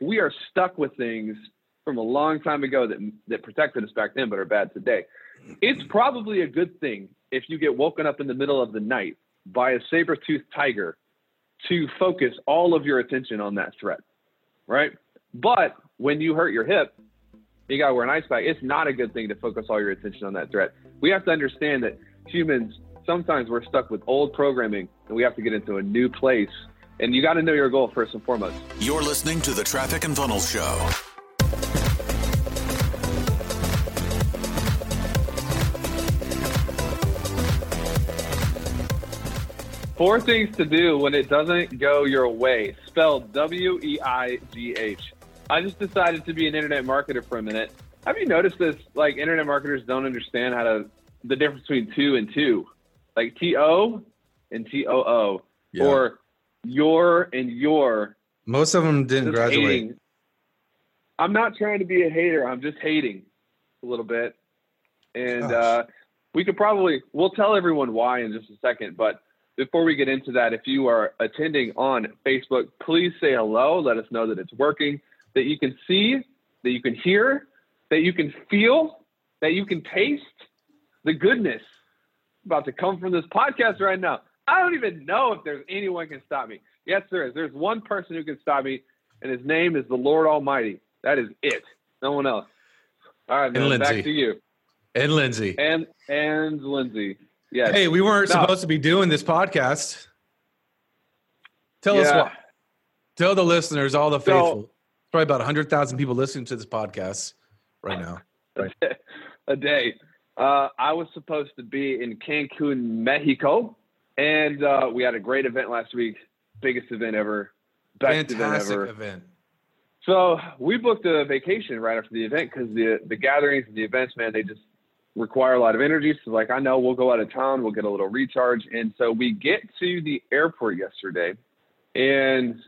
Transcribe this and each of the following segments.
we are stuck with things from a long time ago that that protected us back then, but are bad today. It's probably a good thing if you get woken up in the middle of the night by a saber-toothed tiger to focus all of your attention on that threat, right? But when you hurt your hip, you got to wear an ice pack. It's not a good thing to focus all your attention on that threat. We have to understand that humans sometimes we're stuck with old programming and we have to get into a new place. And you got to know your goal first and foremost. You're listening to the Traffic and Funnels Show. Four things to do when it doesn't go your way, spelled W E I G H. I just decided to be an internet marketer for a minute. Have you noticed this? Like, internet marketers don't understand how to, the difference between two and two, like T O and T O O, Yeah. or your and your. Most of them didn't graduate. hating. I'm not trying to be a hater. I'm just hating a little bit. And uh, we could probably, we'll tell everyone why in just a second. But before we get into that, if you are attending on Facebook, please say hello. Let us know that it's working, that you can see, that you can hear, that you can feel, that you can taste the goodness about to come from this podcast right now. I don't even know if there's anyone can stop me. Yes, there is. There's one person who can stop me, and his name is the Lord Almighty. That is it. No one else. All right, man. Lindsay. Back to you. And Lindsay. And and Lindsay. Yes. Hey, we weren't No. supposed to be doing this podcast. Tell us Yeah. what. Tell the listeners, all the So- faithful. Probably about 100,000 people listening to this podcast right now. a day. Uh, I was supposed to be in Cancun, Mexico, and uh, we had a great event last week. Biggest event ever. Best Fantastic event ever. event. So we booked a vacation right after the event because the the gatherings and the events, man, they just require a lot of energy. So like, I know we'll go out of town, we'll get a little recharge, and so we get to the airport yesterday, and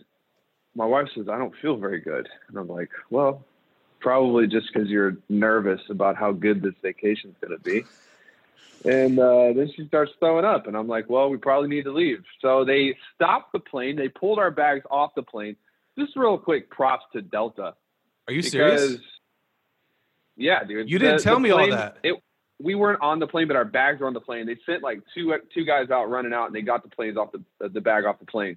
my wife says I don't feel very good, and I'm like, well, probably just because you're nervous about how good this vacation's going to be. And uh, then she starts throwing up, and I'm like, well, we probably need to leave. So they stopped the plane. They pulled our bags off the plane. Just real quick, props to Delta. Are you serious? Yeah, dude. You didn't tell me all that. It, we weren't on the plane, but our bags were on the plane. They sent like two two guys out running out, and they got the planes off the the bag off the plane.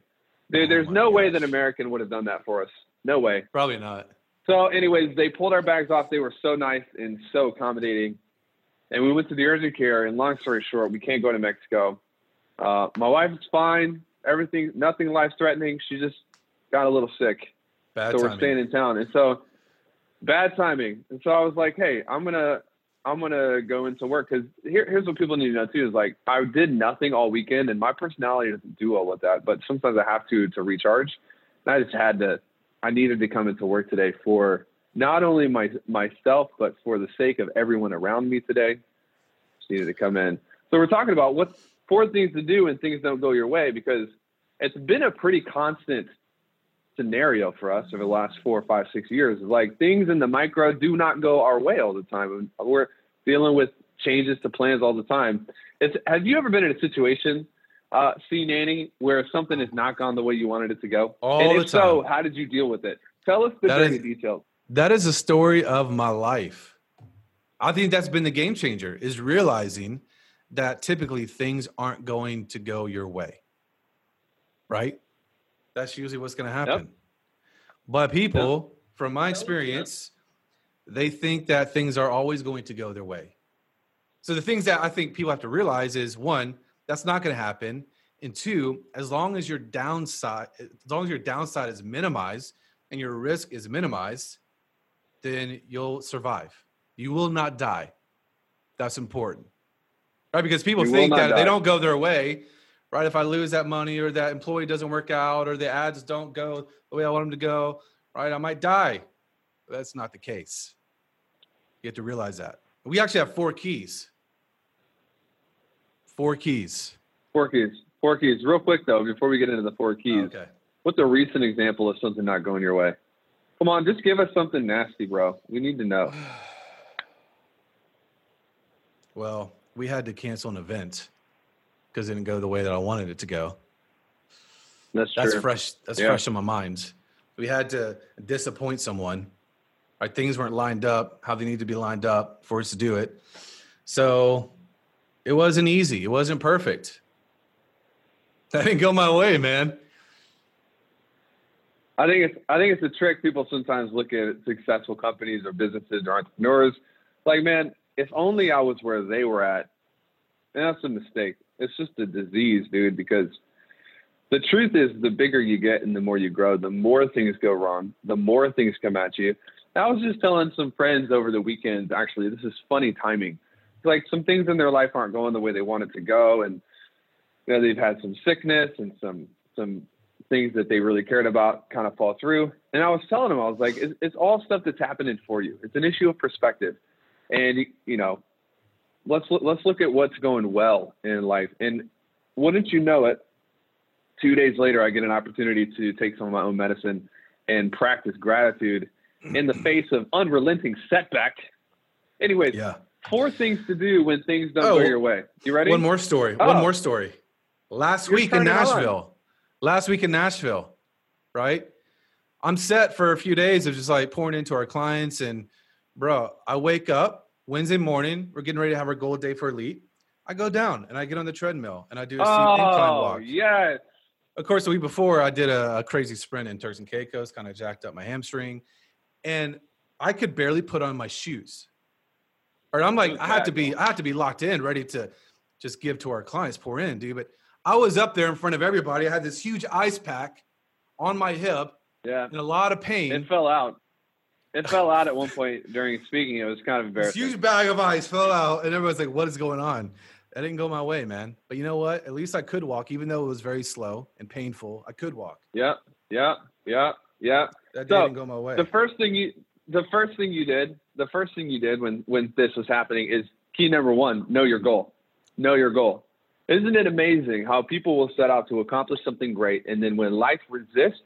There, Oh there's no way that American would have done that for us. No way. Probably not. So, anyways, they pulled our bags off. They were so nice and so accommodating. And we went to the urgent care. And long story short, we can't go to Mexico. Uh, my wife is fine. Everything, nothing life threatening. She just got a little sick. Bad so we're staying in town. And so bad timing. And so I was like, hey, I'm gonna I'm gonna go into work because here, here's what people need to know too is like I did nothing all weekend and my personality doesn't do well with that, but sometimes I have to to recharge. And I just had to I needed to come into work today for not only my myself, but for the sake of everyone around me today. Just needed to come in. So we're talking about what four things to do when things don't go your way because it's been a pretty constant scenario for us over the last four, five, six years. Is like things in the micro do not go our way all the time. And We're dealing with changes to plans all the time. It's, have you ever been in a situation, uh, see Nanny, where something has not gone the way you wanted it to go? All and the if so, how did you deal with it? Tell us the That dirty is- details. That is a story of my life. I think that's been the game changer is realizing that typically things aren't going to go your way. Right? That's usually what's going to happen. But people, from my experience, they think that things are always going to go their way. So the things that I think people have to realize is one, that's not going to happen. And two, as long as your downside, as long as your downside is minimized and your risk is minimized, then you'll survive. You will not die. That's important. Right? Because people You think that they don't go their way, right? If I lose that money or that employee doesn't work out or the ads don't go the way I want them to go, right? I might die. That's not the case. You have to realize that. We actually have four keys. Four keys. Four keys. Four keys. Real quick though, before we get into the four keys, Okay. what's a recent example of something not going your way? Come on, just give us something nasty, bro. We need to know. Well, we had to cancel an event because it didn't go the way that I wanted it to go. That's That's true. fresh. That's Yeah. fresh in my mind. We had to disappoint someone. Right? Things weren't lined up how they need to be lined up for us to do it. So it wasn't easy. It wasn't perfect. That didn't go my way, man. I think it's I think it's a trick. People sometimes look at successful companies or businesses or entrepreneurs like, man, if only I was where they were at. And that's a mistake. It's just a disease, dude. Because the truth is, the bigger you get and the more you grow, the more things go wrong, the more things come at you. I was just telling some friends over the weekend. Actually, this is funny timing. Like some things in their life aren't going the way they want it to go, and you know they've had some sickness and some some things that they really cared about kind of fall through. And I was telling them, I was like, it's, it's all stuff that's happening for you. It's an issue of perspective. And you know, let's let's look at what's going well in life. And wouldn't you know it? Two days later, I get an opportunity to take some of my own medicine and practice gratitude in the face of unrelenting setback. Anyways, Yeah. four things to do when things don't Oh, go your way. You ready? One more story. Oh. One more story. Last You're week in. Nashville. Last week in Nashville, right? I'm set for a few days of just like pouring into our clients. And bro, I wake up Wednesday morning. We're getting ready to have our goal day for elite. I go down and I get on the treadmill and I do a steep oh, incline Oh, walk. yes. Of course, the week before I did a, a crazy sprint in Turks and Caicos, kind of jacked up my hamstring, and I could barely put on my shoes. Or I'm like, I had to be. I had to be locked in, ready to just give to our clients, pour in, dude. But I was up there in front of everybody. I had this huge ice pack on my hip Yeah. in a lot of pain. It fell out. It fell out at one point during speaking. It was kind of This embarrassing. huge bag of ice fell out, and everyone's like, "What is going on?" That didn't go my way, man. But you know what? At least I could walk, even though it was very slow and painful. I could walk. Yeah, yeah, yeah, yeah. That So, didn't go my way. The first thing you, the first thing you did, the first thing you did when when this was happening is key number one: know your goal. Know your goal. Isn't it amazing how people will set out to accomplish something great, and then when life resists,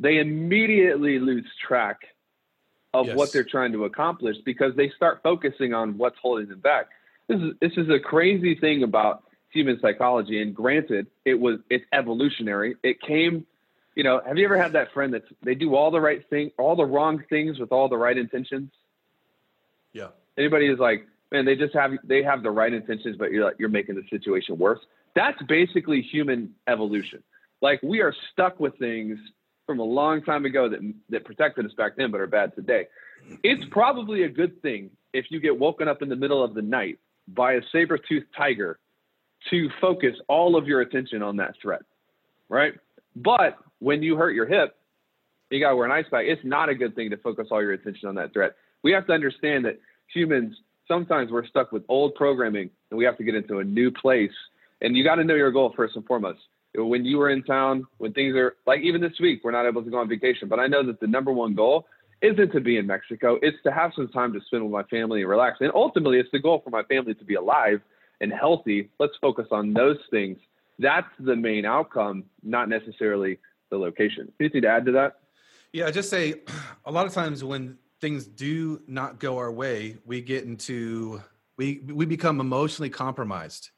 they immediately lose track of Yes. what they're trying to accomplish because they start focusing on what's holding them back. This is this is a crazy thing about human psychology. And granted, it was it's evolutionary. It came, you know. Have you ever had that friend that's they do all the right thing, all the wrong things with all the right intentions? yeah. Anybody is like, man, they just have they have the right intentions, but you're you're making the situation worse. That's basically human evolution. Like we are stuck with things from a long time ago that that protected us back then, but are bad today. It's probably a good thing if you get woken up in the middle of the night by a saber-toothed tiger to focus all of your attention on that threat, right? But when you hurt your hip, you got to wear an ice pack. It's not a good thing to focus all your attention on that threat. We have to understand that humans sometimes we're stuck with old programming and we have to get into a new place. And you got to know your goal first and foremost. When you were in town, when things are like even this week, we're not able to go on vacation. But I know that the number one goal isn't to be in Mexico. It's to have some time to spend with my family and relax. And ultimately, it's the goal for my family to be alive and healthy. Let's focus on those things. That's the main outcome, not necessarily the location. Anything to add to that? Yeah, I just say a lot of times when things do not go our way, we get into we we become emotionally compromised.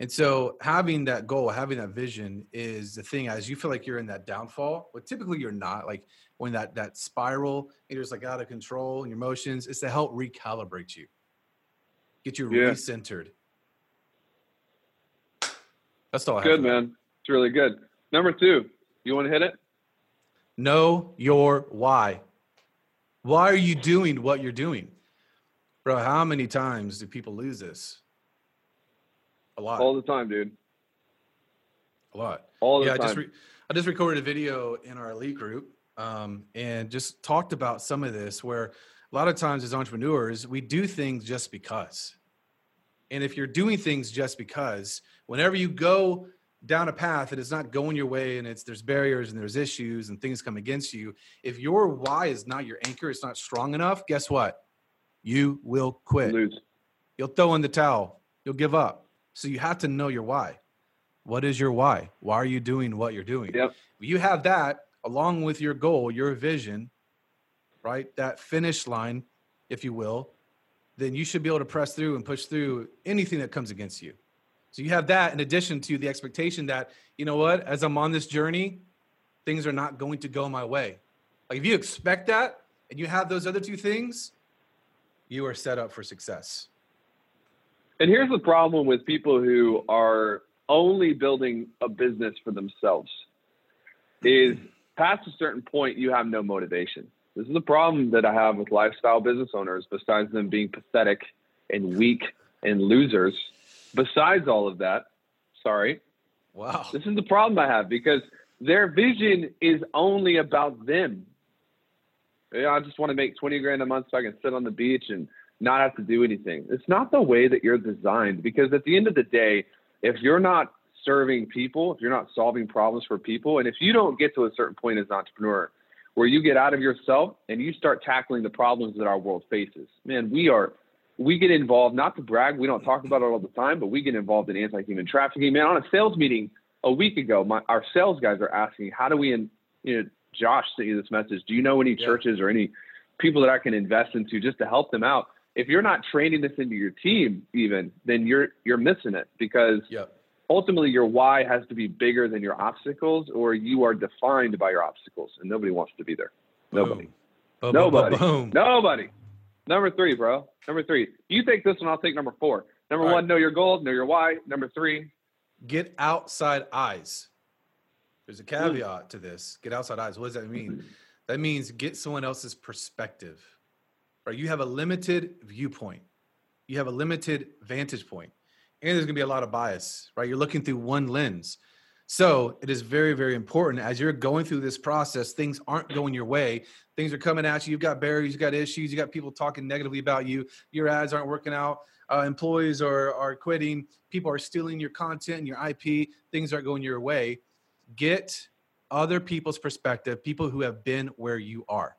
And so having that goal, having that vision is the thing as you feel like you're in that downfall, but typically you're not like when that that spiral you're just like out of control and your emotions, it's to help recalibrate you. Get you Yeah. recentered. That's all I have. Good, man. It's really good. Number two, you want to hit it? Know your why. Why are you doing what you're doing? Bro, how many times do people lose this? A lot. All the time, dude. a lot. All the yeah, I time. just re- I just recorded a video in our elite group um, and just talked about some of this where a lot of times as entrepreneurs, we do things just because. And if you're doing things just because, whenever you go down a path that is not going your way and it's there's barriers and there's issues and things come against you, if your why is not your anchor, it's not strong enough, guess what? You will quit. lose. You'll throw in the towel. You'll give up. So you have to know your why. What is your why? Why are you doing what you're doing? Yep. You have that along with your goal, your vision, right? That finish line, if you will, then you should be able to press through and push through anything that comes against you. So you have that in addition to the expectation that, you know what, as I'm on this journey, things are not going to go my way. Like if you expect that and you have those other two things, you are set up for success. And here's the problem with people who are only building a business for themselves is past a certain point you have no motivation. This is the problem that I have with lifestyle business owners besides them being pathetic and weak and losers. Besides all of that, sorry. Wow. This is the problem I have because their vision is only about them. Yeah, I just want to make 20 grand a month so I can sit on the beach and not have to do anything. It's not the way that you're designed because at the end of the day, if you're not serving people, if you're not solving problems for people, and if you don't get to a certain point as an entrepreneur where you get out of yourself and you start tackling the problems that our world faces, man, we are we get involved, not to brag, we don't talk about it all the time, but we get involved in anti-human trafficking. Man, on a sales meeting a week ago, my, our sales guys are asking, how do we, in, you know, Josh sent you this message. Do you know any yeah. churches or any people that I can invest into just to help them out? If you're not training this into your team, even then you're you're missing it because ultimately your why has to be bigger than your obstacles, or you are defined by your obstacles, and nobody wants to be there. Boom. Nobody. Boom, nobody. Boom, nobody. Number three, bro. Number three. You take this one, I'll take number four. Number All one, right. know your goals, know your why. Number three, get outside eyes. There's a caveat to this. Get outside eyes. What does that mean? That means get someone else's perspective. Right? You have a limited viewpoint. You have a limited vantage point. And there's to be a lot of bias, right? You're looking through one lens. So it is very, very important as you're going through this process, things aren't going your way. Things are coming at you. You've got barriers, you've got issues, you got people talking negatively about you. Your ads aren't working out. Uh, employees are, are quitting. People are stealing your content and your IP. Things aren't going your way. Get other people's perspective, people who have been where you are.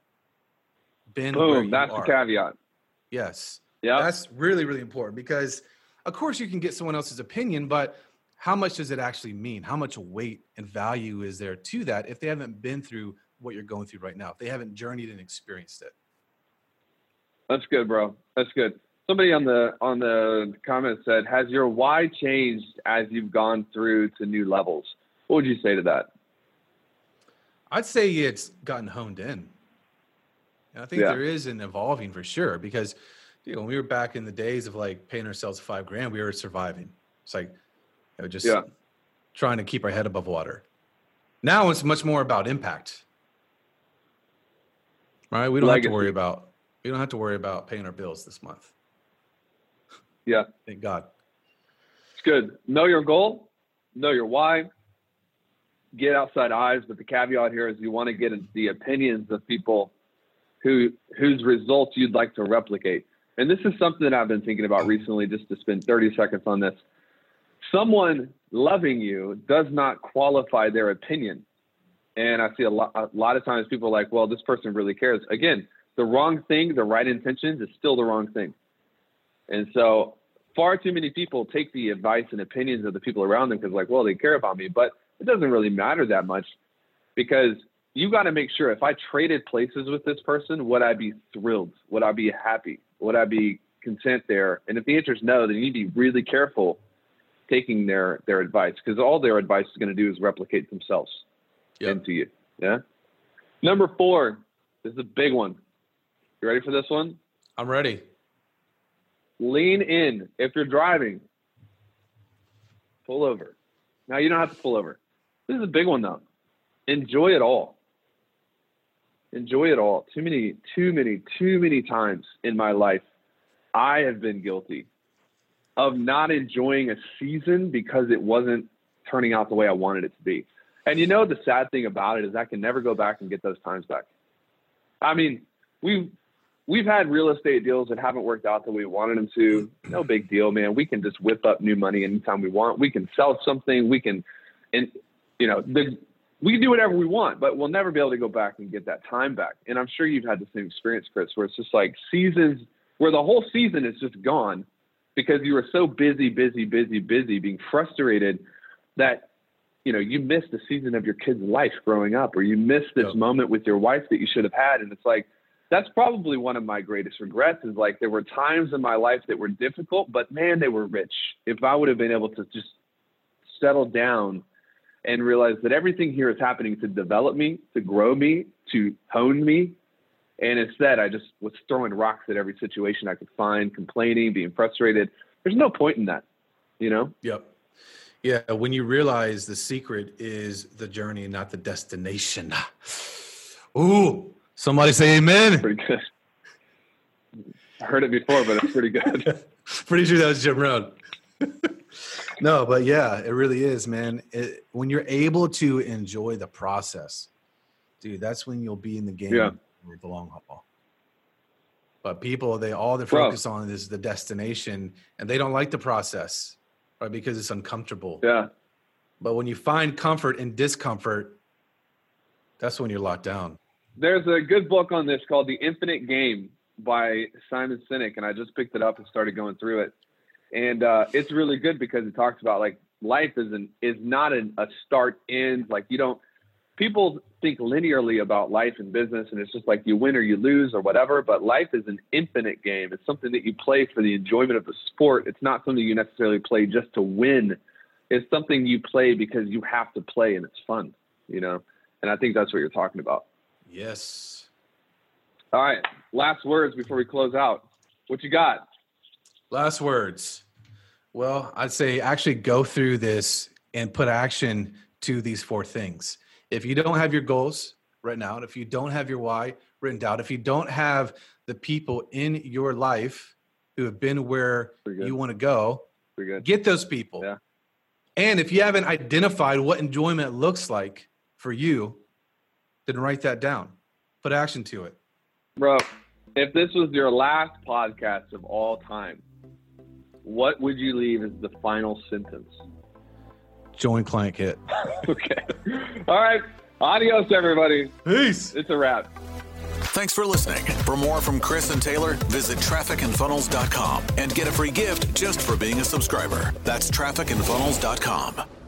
Been Boom, that's are. the caveat. Yes. Yeah. That's really, really important because, of course, you can get someone else's opinion, but how much does it actually mean? How much weight and value is there to that if they haven't been through what you're going through right now, if they haven't journeyed and experienced it? That's good, bro. That's good. Somebody on the on the comment said, "Has your why changed as you've gone through to new levels?" What would you say to that? I'd say it's gotten honed in. And I think yeah. there is an evolving for sure because you know, when we were back in the days of like paying ourselves five grand, we were surviving. It's like you know, just yeah. trying to keep our head above water. Now it's much more about impact. Right? We don't Legacy. have to worry about we don't have to worry about paying our bills this month. Yeah. Thank God. It's good. Know your goal, know your why, get outside eyes, but the caveat here is you want to get the opinions of people who whose results you'd like to replicate. And this is something that I've been thinking about recently, just to spend 30 seconds on this. Someone loving you does not qualify their opinion. And I see a lot, a lot of times people are like, well, this person really cares. Again, the wrong thing, the right intentions is still the wrong thing. And so far too many people take the advice and opinions of the people around them because like, well, they care about me. But it doesn't really matter that much because you got to make sure if I traded places with this person, would I be thrilled? Would I be happy? Would I be content there? And if the answer is no, then you need to be really careful taking their their advice because all their advice is going to do is replicate themselves yep. into you. Yeah. Number four, this is a big one. You ready for this one? I'm ready. Lean in. If you're driving, pull over. Now you don't have to pull over. This is a big one though. Enjoy it all. Enjoy it all. Too many, too many, too many times in my life, I have been guilty of not enjoying a season because it wasn't turning out the way I wanted it to be. And you know the sad thing about it is I can never go back and get those times back. I mean, we've we've had real estate deals that haven't worked out the way we wanted them to. No big deal, man. We can just whip up new money anytime we want. We can sell something. We can, and you know, the, we can do whatever we want, but we'll never be able to go back and get that time back. And I'm sure you've had the same experience, Chris, where it's just like seasons where the whole season is just gone because you were so busy, busy, busy, busy, being frustrated that you know you missed the season of your kid's life growing up, or you missed this moment with your wife that you should have had. And it's like that's probably one of my greatest regrets is like there were times in my life that were difficult, but man, they were rich. If I would have been able to just settle down and realize that everything here is happening to develop me, to grow me, to hone me. And instead, I just was throwing rocks at every situation I could find, complaining, being frustrated. There's no point in that, you know? Yep. Yeah. When you realize the secret is the journey not the destination. Ooh, somebody say amen. Pretty good. I heard it before, but it's pretty good. pretty sure that was Jim Rohn. no, but yeah, it really is, man. It, when you're able to enjoy the process, dude, that's when you'll be in the game Yeah. For the long haul. But people, they all they focus on is the destination, and they don't like the process, right? Because it's uncomfortable. yeah. But when you find comfort in discomfort, that's when you're locked down. There's a good book on this called The Infinite Game by Simon Sinek, and I just picked it up and started going through it. And uh, it's really good because it talks about like life is an is not an, a start end. Like you don't people think linearly about life and business, and it's just like you win or you lose or whatever. But life is an infinite game. It's something that you play for the enjoyment of the sport. It's not something you necessarily play just to win. It's something you play because you have to play and it's fun. You know, and I think that's what you're talking about. Yes. All right. Last words before we close out. What you got? Last words. Well, I'd say actually go through this and put action to these four things. If you don't have your goals written out, if you don't have your why written down, if you don't have the people in your life who have been where you want to go, get those people. Yeah. And if you haven't identified what enjoyment looks like for you, then write that down. Put action to it. Bro, if this was your last podcast of all time, what would you leave as the final sentence? Join Client Kit. okay. All right. Adios, everybody. Peace. It's a wrap. Thanks for listening. For more from Chris and Taylor, visit trafficandfunnels.com and get a free gift just for being a subscriber. That's trafficandfunnels.com.